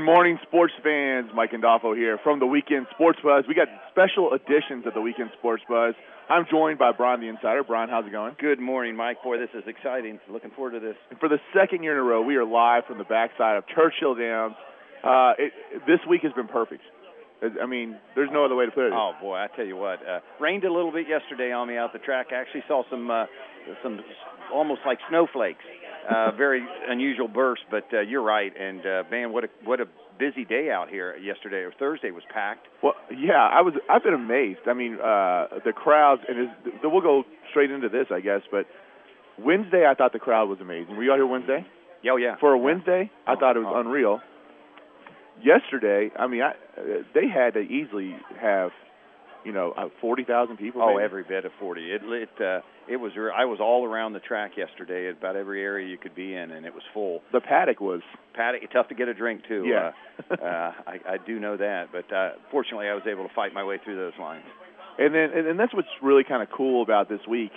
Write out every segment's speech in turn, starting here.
Good morning, sports fans. Mike Gandolfo here from the Weekend Sports Buzz. We got special editions of the Weekend Sports Buzz. I'm joined by Brian the Insider. Brian, how's it going? Good morning, Mike. Boy, this is exciting. Looking forward to this. And for the second year in a row, we are live from the backside of Churchill Downs. Uh, it, this week has been perfect. I mean, there's no other way to put it. Oh boy, I tell you what, uh, rained a little bit yesterday on me out the track. I actually saw some uh, some almost like snowflakes uh, very unusual burst, but uh, you're right. And uh, man, what a what a busy day out here yesterday or Thursday was packed. Well, yeah, I was. I've been amazed. I mean, uh, the crowds, and is, we'll go straight into this, I guess. But Wednesday, I thought the crowd was amazing. Were you out here Wednesday? Oh yeah. For a Wednesday, I thought it was oh. unreal. Yesterday, I mean, I, they had to easily have you know, uh, forty thousand people. Oh, maybe? every bit of forty. It it uh, it was. I was all around the track yesterday, about every area you could be in, and it was full. The paddock was paddock. Tough to get a drink too. Yeah, uh, uh, I, I do know that, but uh, fortunately, I was able to fight my way through those lines. And then, and, and that's what's really kind of cool about this week,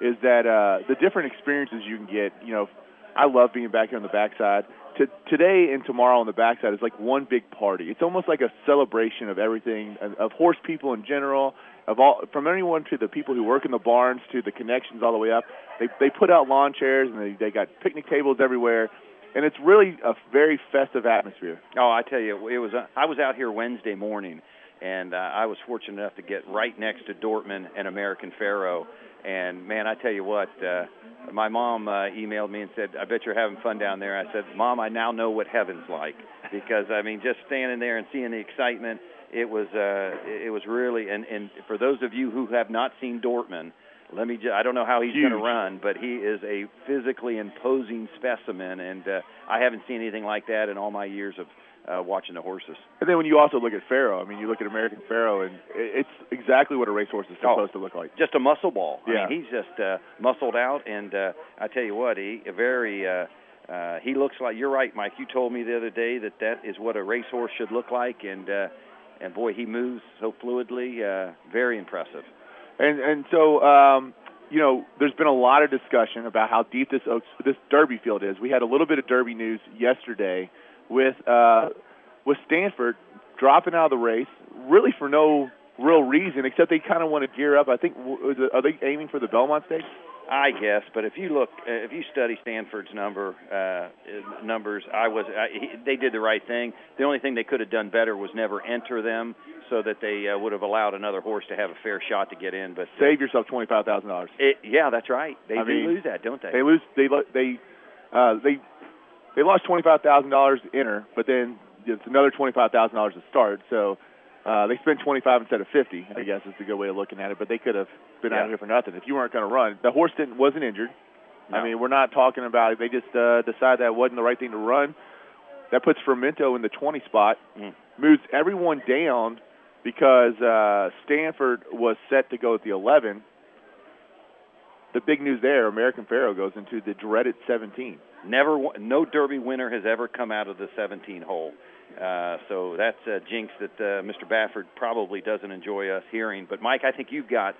is that uh, the different experiences you can get. You know, I love being back here on the backside to, today and tomorrow on the backside is like one big party. It's almost like a celebration of everything, of horse people in general, of all from anyone to the people who work in the barns to the connections all the way up. They they put out lawn chairs and they they got picnic tables everywhere, and it's really a very festive atmosphere. Oh, I tell you, it was. I was out here Wednesday morning, and uh, I was fortunate enough to get right next to Dortmund and American Pharoah and man, I tell you what, uh, my mom uh, emailed me and said, "I bet you're having fun down there." I said, "Mom, I now know what heaven's like because I mean, just standing there and seeing the excitement, it was uh, it was really." And and for those of you who have not seen Dortmund, let me. Just, I don't know how he's going to run, but he is a physically imposing specimen, and uh, I haven't seen anything like that in all my years of uh, watching the horses. And then when you also look at Pharoah, I mean, you look at American Pharoah, and it's exactly what a racehorse is supposed oh, to look like. Just a muscle ball. Yeah. I mean, he's just uh, muscled out, and uh, I tell you what, he very. Uh, uh, he looks like you're right, Mike. You told me the other day that that is what a racehorse should look like, and uh, and boy, he moves so fluidly. Uh, very impressive. And and so um, you know, there's been a lot of discussion about how deep this Oaks, this Derby field is. We had a little bit of Derby news yesterday with uh, with Stanford dropping out of the race, really for no real reason except they kind of want to gear up. I think are they aiming for the Belmont Stakes? I guess, but if you look, uh, if you study Stanford's number uh, numbers, I was I, they did the right thing. The only thing they could have done better was never enter them, so that they uh, would have allowed another horse to have a fair shot to get in. But save yourself twenty five thousand dollars. Yeah, that's right. They I do mean, lose that, don't they? They lose. They they uh, they they lost twenty five thousand dollars to enter, but then it's another twenty five thousand dollars to start. So uh, they spent 25 instead of 50. I guess is a good way of looking at it. But they could have been yeah. out here for nothing if you weren't going to run. The horse didn't wasn't injured. No. I mean, we're not talking about it. They just uh, decided that wasn't the right thing to run. That puts Frammento in the 20 spot, mm. moves everyone down because uh, Stanford was set to go at the 11. The big news there, American Pharoah goes into the dreaded 17. Never, no Derby winner has ever come out of the 17 hole. Uh, so that's a jinx that uh, Mr. Baffert probably doesn't enjoy us hearing. But Mike, I think you've got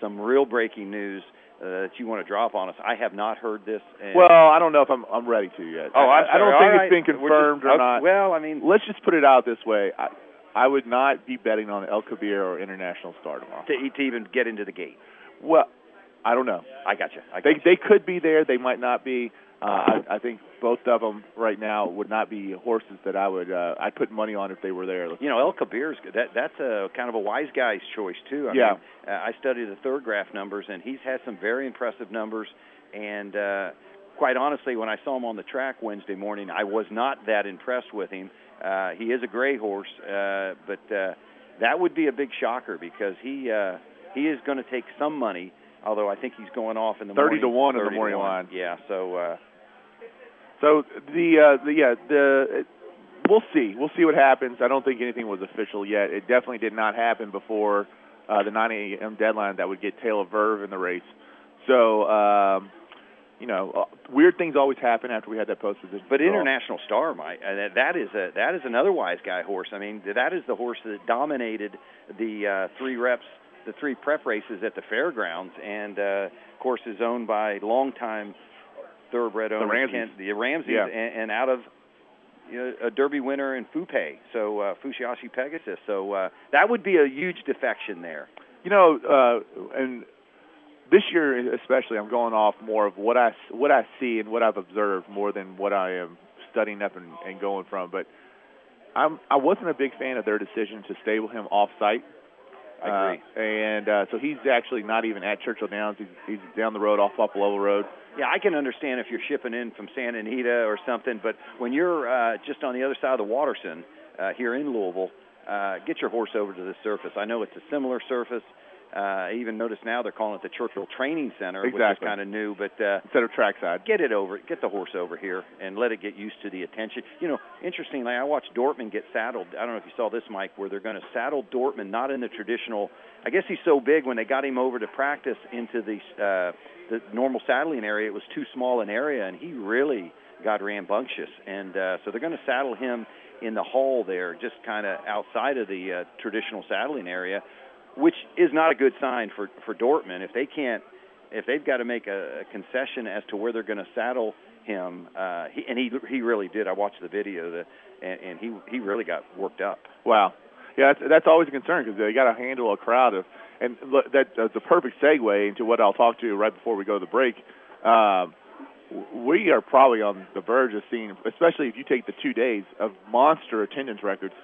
some real breaking news uh, that you want to drop on us. I have not heard this. well, I don't know if I'm I'm ready to yet. Oh, I, I don't think right. it's been confirmed just, or not. Well, I mean, let's just put it out this way. I, I would not be betting on El Kabeir or International Star tomorrow to, to even get into the gate. Well, I don't know. I got you. I got they you. they could be there. They might not be. Uh, I, I think both of them right now would not be horses that I would uh, I'd put money on if they were there. You know, El Kabeir's that that's a kind of a wise guy's choice too. I yeah. Mean, uh, I studied the Thoro-Graph numbers, and he's had some very impressive numbers. And uh, quite honestly, when I saw him on the track Wednesday morning, I was not that impressed with him. Uh, he is a gray horse, uh, but uh, that would be a big shocker because he uh, he is going to take some money. Although I think he's going off in the thirty morning, to one in the morning line. Yeah, so. Uh, so the uh, the yeah the we'll see we'll see what happens. I don't think anything was official yet. It definitely did not happen before uh, the 9 a.m. deadline that would get Tale of Verve in the race. So um, you know, uh, weird things always happen after we had that post position. But International Star, Mike, uh, that, is a that is another wise guy horse. I mean, that is the horse that dominated the uh, three reps, the three prep races at the fairgrounds, and uh, of course is owned by longtime thoroughbred owners, the Ramseys, Kent, the Ramseys yeah. and, and out of you know, a Derby winner in Fupe, so uh, Fusaichi Pegasus. So uh, that would be a huge defection there. You know, uh, and this year especially, I'm going off more of what I what I see and what I've observed more than what I am studying up and, and going from. But I'm I wasn't a big fan of their decision to stable him off site. I agree. Uh, and uh, so he's actually not even at Churchill Downs. He's, he's down the road off Buffalo Road. Yeah, I can understand if you're shipping in from Santa Anita or something, but when you're uh, just on the other side of the Watterson uh, here in Louisville, uh, get your horse over to the surface. I know it's a similar surface. Uh, I even notice now they're calling it the Churchill Training Center, exactly. which is kind of new. But uh, instead of trackside, get it over, get the horse over here, and let it get used to the attention. You know, interestingly, I watched Dortmund get saddled. I don't know if you saw this, Mike, where they're going to saddle Dortmund not in the traditional. I guess he's so big when they got him over to practice into the uh, the normal saddling area. It was too small an area, and he really got rambunctious. And uh, so they're going to saddle him in the hall there, just kind of outside of the uh, traditional saddling area which is not a good sign for for Dortmund if they can't if they've got to make a, a concession as to where they're going to saddle him. Uh, he, and he he really did. I watched the video, the, and, and he he really got worked up. Wow. Yeah, that's, that's always a concern because they got to handle a crowd of, and that, that's a perfect segue into what I'll talk to you right before we go to the break. Um, we are probably on the verge of seeing, especially if you take the two days of monster attendance records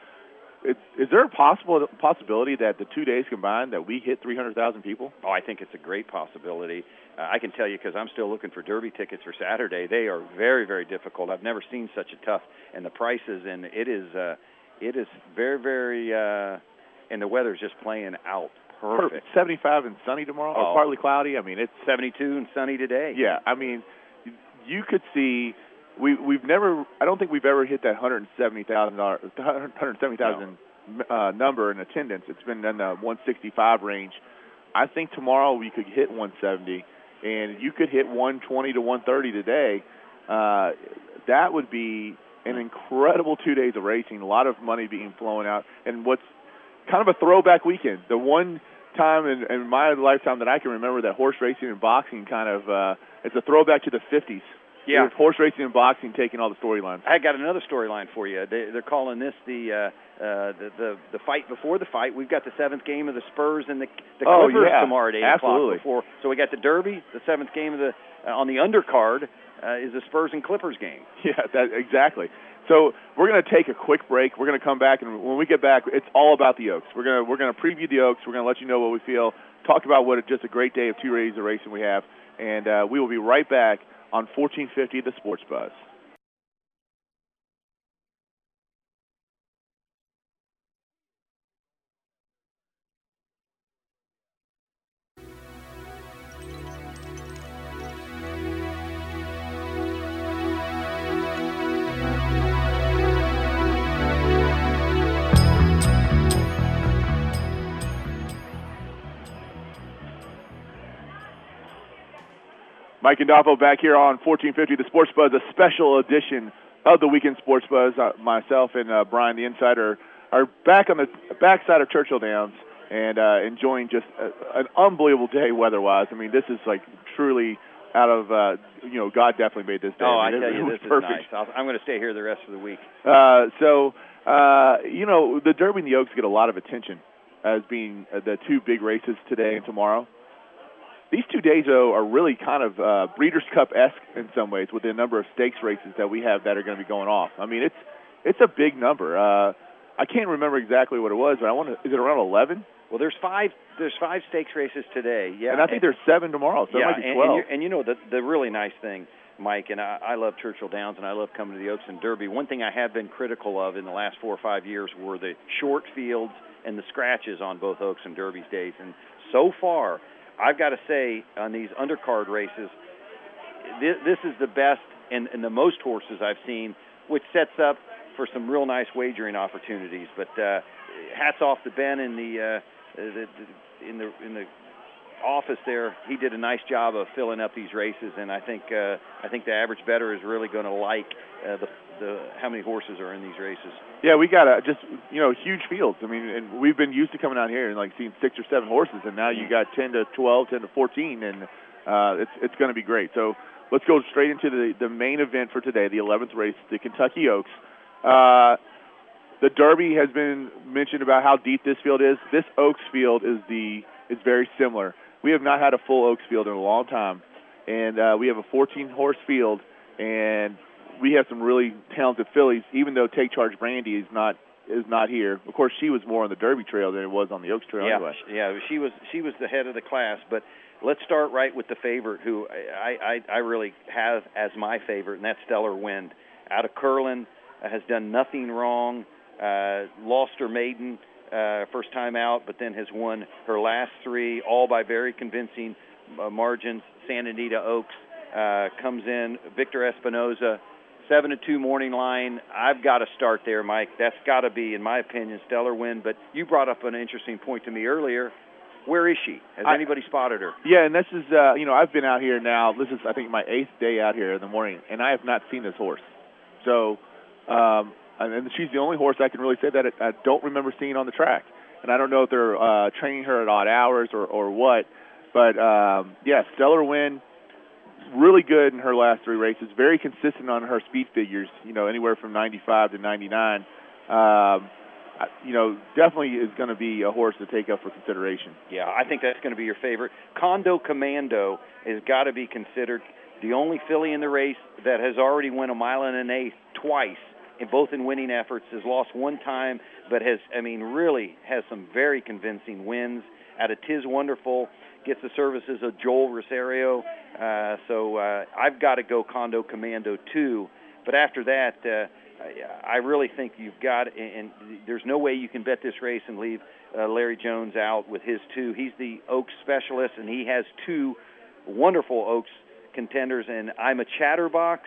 is, is there a possible possibility that the two days combined that we hit 300,000 people? Oh, I think it's a great possibility. Uh, I can tell you because I'm still looking for Derby tickets for Saturday. They are very, very difficult. I've never seen such a tough, and the prices, and it is, uh, it is very, very, uh, and the weather's just playing out perfect. 75 and sunny tomorrow, oh. or partly cloudy. I mean, it's 72 and sunny today. Yeah, I mean, you could see we we've never I don't think we've ever hit that hundred seventy thousand dollars hundred seventy thousand uh, number in attendance. It's been in the one sixty five range. I think tomorrow we could hit one seventy, and you could hit one twenty to one thirty today. Uh, that would be an incredible two days of racing. A lot of money being flown out, and what's kind of a throwback weekend. The one time in, in my lifetime that I can remember that horse racing and boxing kind of uh, it's a throwback to the 50s yeah. With horse racing and boxing taking all the storylines. I got another storyline for you. They, they're calling this the, uh, uh, the the the fight before the fight. We've got the seventh game of the Spurs and the the oh, Clippers yeah. tomorrow at eight Absolutely. o'clock before. So we got the Derby, the seventh game of the uh, on the undercard uh, is the Spurs and Clippers game. Yeah, that exactly. So we're going to take a quick break. We're going to come back, and when we get back, it's all about the Oaks. We're going to we're going to preview the Oaks. We're going to let you know what we feel. Talk about what a, just a great day of two days of racing we have, and uh, we will be right back on 1450 The Sports Buzz. Mike Gandolfo back here on 1450 The Sports Buzz, a special edition of the Weekend Sports Buzz. Uh, myself and uh, Brian, the Insider, are back on the backside of Churchill Downs and uh, enjoying just a, an unbelievable day weather-wise. I mean, this is like truly out of uh, you know God definitely made this day. Oh, I, mean, I tell it, you, it this perfect. is nice. i am going to stay here the rest of the week. Uh, so uh, you know, the Derby and the Oaks get a lot of attention as being uh, the two big races today and tomorrow. These two days, though, are really kind of uh, Breeders' Cup esque in some ways with the number of stakes races that we have that are going to be going off. I mean, it's it's a big number. Uh, I can't remember exactly what it was, but I want to. Is it around eleven? Well, there's five. There's five stakes races today. Yeah, and I think and, there's seven tomorrow, so yeah, it might be and, twelve. And, and you know the the really nice thing, Mike, and I, I love Churchill Downs, and I love coming to the Oaks and Derby. One thing I have been critical of in the last four or five years were the short fields and the scratches on both Oaks and Derby's days, and so far I've got to say on these undercard races, this, this is the best and, and the most horses I've seen, which sets up for some real nice wagering opportunities. But uh, hats off to Ben in the, uh, the, the in the in the office there. He did a nice job of filling up these races, and I think uh, I think the average better is really going to like uh, the the how many horses are in these races. Yeah, we got a just you know huge fields. I mean, and we've been used to coming out here and like seeing six or seven horses, and now you got ten to twelve, ten to fourteen, and uh, it's it's going to be great. So let's go straight into the the main event for today, the 11th race, the Kentucky Oaks. Uh, the Derby has been mentioned about how deep this field is. This Oaks field is the is very similar. We have not had a full Oaks field in a long time, and uh, we have a 14 horse field, and we have some really talented fillies. Even though Take Charge Brandy is not is not here. Of course, she was more on the Derby Trail than it was on the Oaks Trail. Yeah, anyway. yeah, she was she was the head of the class. But let's start right with the favorite, who I I, I really have as my favorite, and that's Stellar Wind out of Curlin. Uh, has done nothing wrong. Uh, lost her maiden uh, first time out, but then has won her last three, all by very convincing uh, margins. Santa Anita Oaks uh, comes in. Victor Espinoza seven to two morning line. I've got to start there, Mike. That's got to be, in my opinion, stellar win. But you brought up an interesting point to me earlier. Where is she? Has I- anybody spotted her? Yeah, and this is uh, you know I've been out here now. This is I think my eighth day out here in the morning, and I have not seen this horse. So, um, and she's the only horse I can really say that I don't remember seeing on the track. And I don't know if they're uh, training her at odd hours or or what. But um, yeah, stellar win. Really good in her last three races. Very consistent on her speed figures. You know, anywhere from 95 to 99. Um, you know, definitely is going to be a horse to take up for consideration. Yeah, I think that's going to be your favorite. Condo Commando has got to be considered the only filly in the race that has already won a mile and an eighth twice, in both in winning efforts. Has lost one time, but has, I mean, really has some very convincing wins. Out of Tiz Wonderful, gets the services of Joel Rosario. Uh, so uh, I've got to go Condo Commando too. But after that, uh, I really think you've got, and there's no way you can bet this race and leave uh, Larry Jones out with his two. He's the Oaks specialist, and he has two wonderful Oaks contenders, and I'm a Chatterbox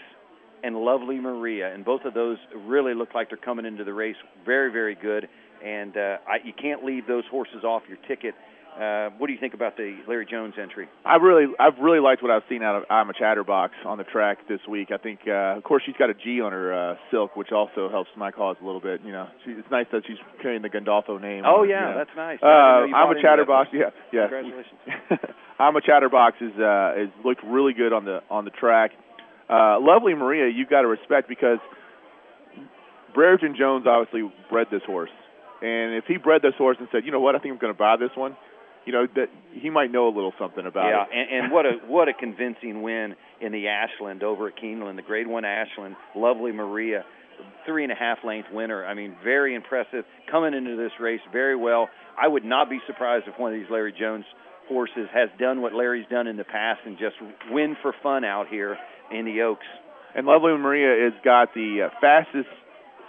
and Lovely Maria, and both of those really look like they're coming into the race very, very good. And uh, I, you can't leave those horses off your ticket. Uh, what do you think about the Larry Jones entry? I really, I've really liked what I've seen out of I'm a Chatterbox on the track this week. I think, uh, of course, she's got a G on her uh, silk, which also helps my cause a little bit. You know, she, it's nice that she's carrying the Gandolfo name. Oh yeah, you know. that's nice. Uh, I didn't know you I'm a. Chatterbox. Yeah, yeah. Congratulations. I'm a Chatterbox is uh, is looked really good on the on the track. Uh, Lovely Maria, you've got to respect because Brereton Jones obviously bred this horse, and if he bred this horse and said, you know what, I think I'm going to buy this one, you know that he might know a little something about yeah, it. and, and what a what a convincing win in the Ashland over at Keeneland, the Grade One Ashland. Lovely Maria, three and a half length winner. I mean, very impressive coming into this race very well. I would not be surprised if one of these Larry Jones horses has done what Larry's done in the past and just win for fun out here in the Oaks. And Lovely Maria has got the uh, fastest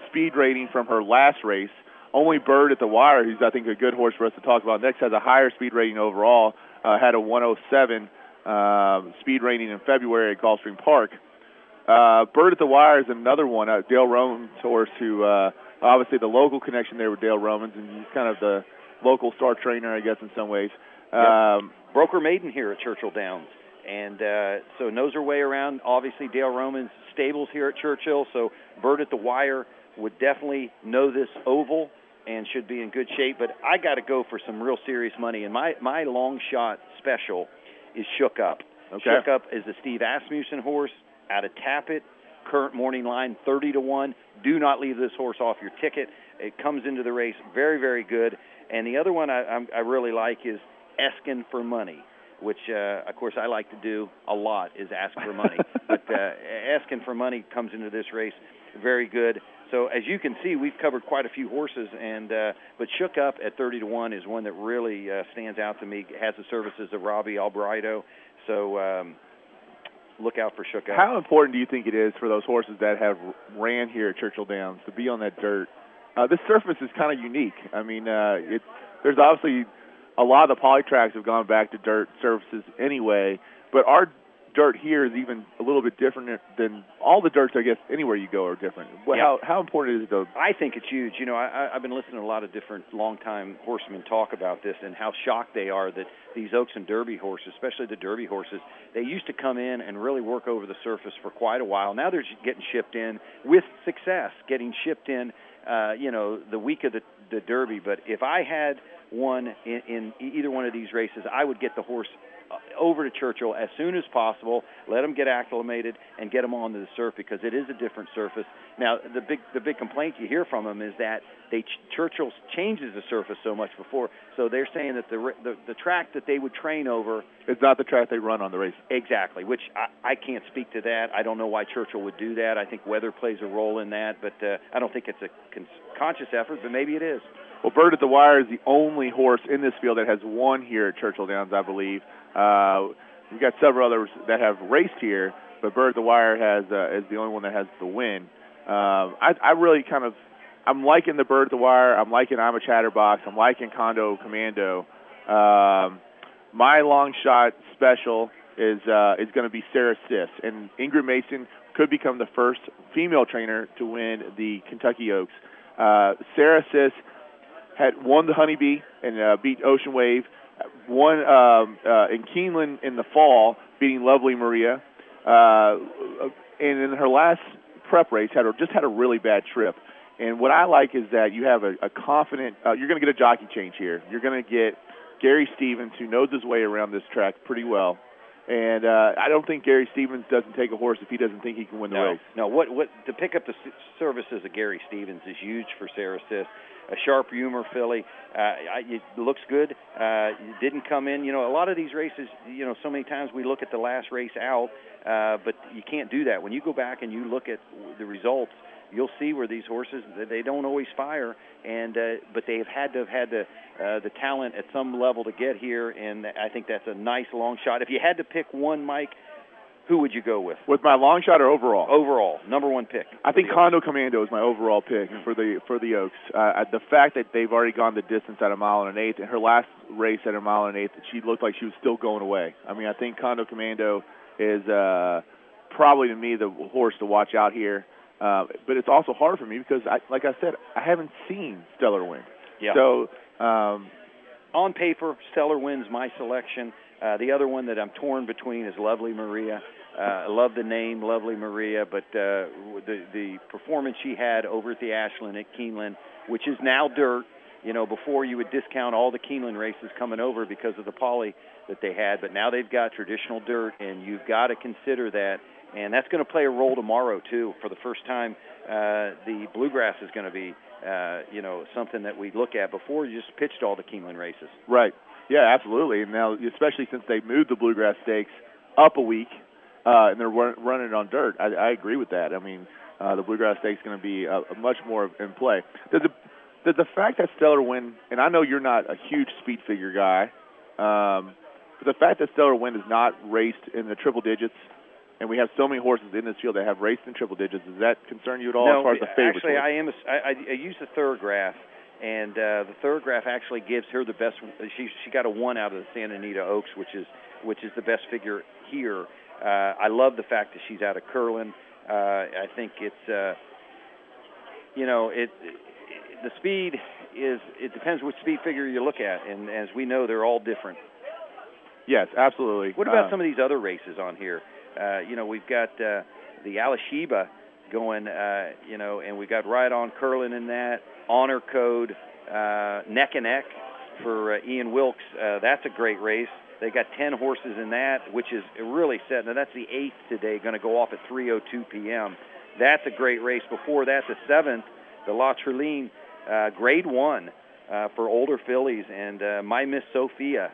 speed rating from her last race. Only Bird at the Wire, who's I think a good horse for us to talk about next, has a higher speed rating overall. Uh, had a 107 uh, speed rating in February at Gulfstream Park. Uh, Bird at the Wire is another one. Uh, Dale Romans' horse, who uh, obviously the local connection there with Dale Romans, and he's kind of the local star trainer, I guess, in some ways. Um, broker maiden here at Churchill Downs. And uh, so knows her way around. Obviously, Dale Romans' stables here at Churchill. So Bird at the Wire would definitely know this oval and should be in good shape. But I got to go for some real serious money. And my my long shot special is Shook Up. Okay. Shook Up is the Steve Asmussen horse out of Tapit. Current morning line 30 to 1. Do not leave this horse off your ticket. It comes into the race very, very good. And the other one I, I'm- I really like is Eskin for Money, which, uh, of course, I like to do a lot, is ask for money. but uh, Eskin for Money comes into this race very good. So as you can see, we've covered quite a few horses, and uh, but Shook Up at 30 to one is one that really uh, stands out to me. Has the services of Robbie Albarado, so um, look out for Shook Up. How important do you think it is for those horses that have ran here at Churchill Downs to be on that dirt? Uh, this surface is kind of unique. I mean, uh, it, there's obviously a lot of the poly tracks have gone back to dirt surfaces anyway, but our dirt here is even a little bit different than all the dirts, I guess, anywhere you go are different. What, Yeah. How how important is it to I think it's huge. You know, I, I- I've been listening to a lot of different longtime horsemen talk about this and how shocked they are that these Oaks and Derby horses, especially the Derby horses, they used to come in and really work over the surface for quite a while. Now they're getting shipped in with success, getting shipped in, uh, you know, the week of the, the Derby. But if I had one in, in either one of these races, I would get the horse over to Churchill as soon as possible. Let them get acclimated and get them onto the surf because it is a different surface. Now, the big the big complaint you hear from them is that they Churchill changes the surface so much before. So they're saying that the the, the track that they would train over is not the track they run on the race. Exactly, which I, I can't speak to that. I don't know why Churchill would do that. I think weather plays a role in that, but uh, I don't think it's a con- conscious effort, but maybe it is. Well, Bird at the Wire is the only horse in this field that has won here at Churchill Downs, I believe. Uh, we've got several others that have raced here, but Bird the Wire has uh, is the only one that has the win. Uh, I, I really kind of I'm liking the Bird the Wire. I'm liking I'm a Chatterbox. I'm liking Condo Commando. Um, my long shot special is uh, is going to be Sarah Sis, and Ingrid Mason could become the first female trainer to win the Kentucky Oaks. Uh, Sarah Sis had won the Honeybee and uh, beat Ocean Wave. Won um, uh, in Keeneland in the fall, beating Lovely Maria. Uh, and in her last prep race, had a, just had a really bad trip. And what I like is that you have a, a confident. Uh, you're going to get a jockey change here. You're going to get Gary Stevens, who knows his way around this track pretty well. And uh, I don't think Gary Stevens doesn't take a horse if he doesn't think he can win the no, race. No, what what to pick up the services of Gary Stevens is huge for Sarah Sis a sharp humor filly. Uh, it looks good. Uh, didn't come in. You know, a lot of these races. You know, so many times we look at the last race out, uh, but you can't do that. When you go back and you look at the results, you'll see where these horses they don't always fire, and uh, but they have had to have had the uh, the talent at some level to get here, and I think that's a nice long shot. If you had to pick one, Mike, who would you go with? With my long shot or overall? Overall, number one pick. I think Condo. Commando is my overall pick mm-hmm. for the for the Oaks. Uh, the fact that they've already gone the distance at a mile and an eighth, and her last race at a mile and an eighth, she looked like she was still going away. I mean, I think Condo Commando is uh, probably to me the horse to watch out here. Uh, but it's also hard for me because, I, like I said, I haven't seen Stellar Wind. Yeah. So um, on paper, Stellar Wind's my selection. Uh, the other one that I'm torn between is Lovely Maria. Uh, I love the name, Lovely Maria, but uh, the the performance she had over at the Ashland at Keeneland, which is now dirt. You know, before you would discount all the Keeneland races coming over because of the poly that they had, but now they've got traditional dirt, and you've got to consider that. And that's going to play a role tomorrow too. For the first time, uh, the bluegrass is going to be, uh, you know, something that we look at. Before you just pitched all the Keeneland races. Right. Yeah, absolutely. And now, especially since they moved the bluegrass stakes up a week, uh, and they're run, running it on dirt. I, I agree with that. I mean, uh, the Bluegrass Stakes going to be uh, much more in play. Does the does the fact that Stellar Wind, and I know you're not a huge speed figure guy, um, but the fact that Stellar Wind is not raced in the triple digits, and we have so many horses in this field that have raced in triple digits, does that concern you at all no, as far as the favorite? Actually, I am. A, I, I use the Thoro-Graph, and uh, the Thoro-Graph actually gives her the best. She she got a one out of the Santa Anita Oaks, which is which is the best figure here. Uh, I love the fact that she's out of Curlin. Uh, I think it's, uh, you know, it, it the speed is it depends which speed figure you look at, and as we know, they're all different. Yes, absolutely. What about uh, some of these other races on here? Uh, you know, we've got uh, the Alysheba going, uh, you know, and we got Right on Curlin in that honor code, uh, neck and neck for uh, Ian Wilkes. Uh, that's a great race. They got 10 horses in that, which is really set. Now, that's the eighth today, going to go off at 3.02 p.m. That's a great race. Before that, the seventh, the La Troienne, uh, grade one uh, for older fillies. And uh, My Miss Sophia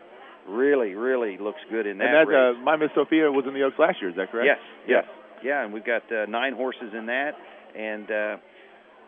really, really looks good in that, and that race. Uh, My Miss Sophia was in the Oaks last year, is that correct? Yes, yes. Yeah, and we've got uh, nine horses in that. And uh,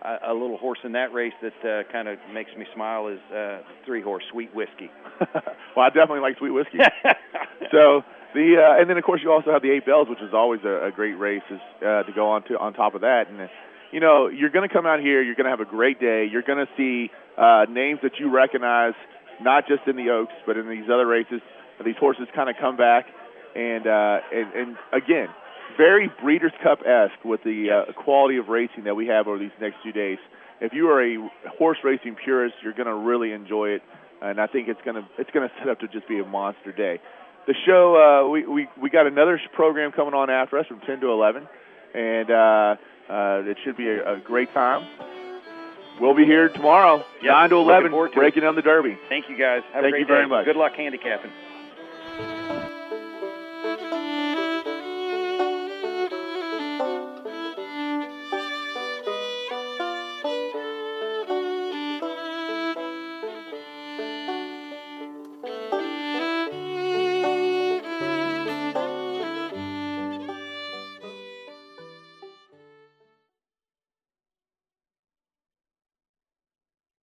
a, little horse in that race that uh, kind of makes me smile is uh, three horse Sweet Whiskey. well, I definitely like Sweet Whiskey. so the uh, and then of course you also have the Eight Belles, which is always a, a great race is, uh, to go on to on top of that. And uh, you know you're going to come out here, you're going to have a great day. You're going to see uh, names that you recognize, not just in the Oaks, but in these other races. These horses kind of come back, and uh, and and again, very Breeders' Cup esque with the uh, quality of racing that we have over these next few days. If you are a horse racing purist, you're going to really enjoy it, and I think it's going to it's going to set up to just be a monster day. The show uh, we we we got another program coming on after us from 10 to 11, and uh, uh, it should be a, a great time. We'll be here tomorrow, yep. 9 to 11, to breaking it. down the Derby. Thank you, guys. Have Thank a great you very much. Good luck handicapping.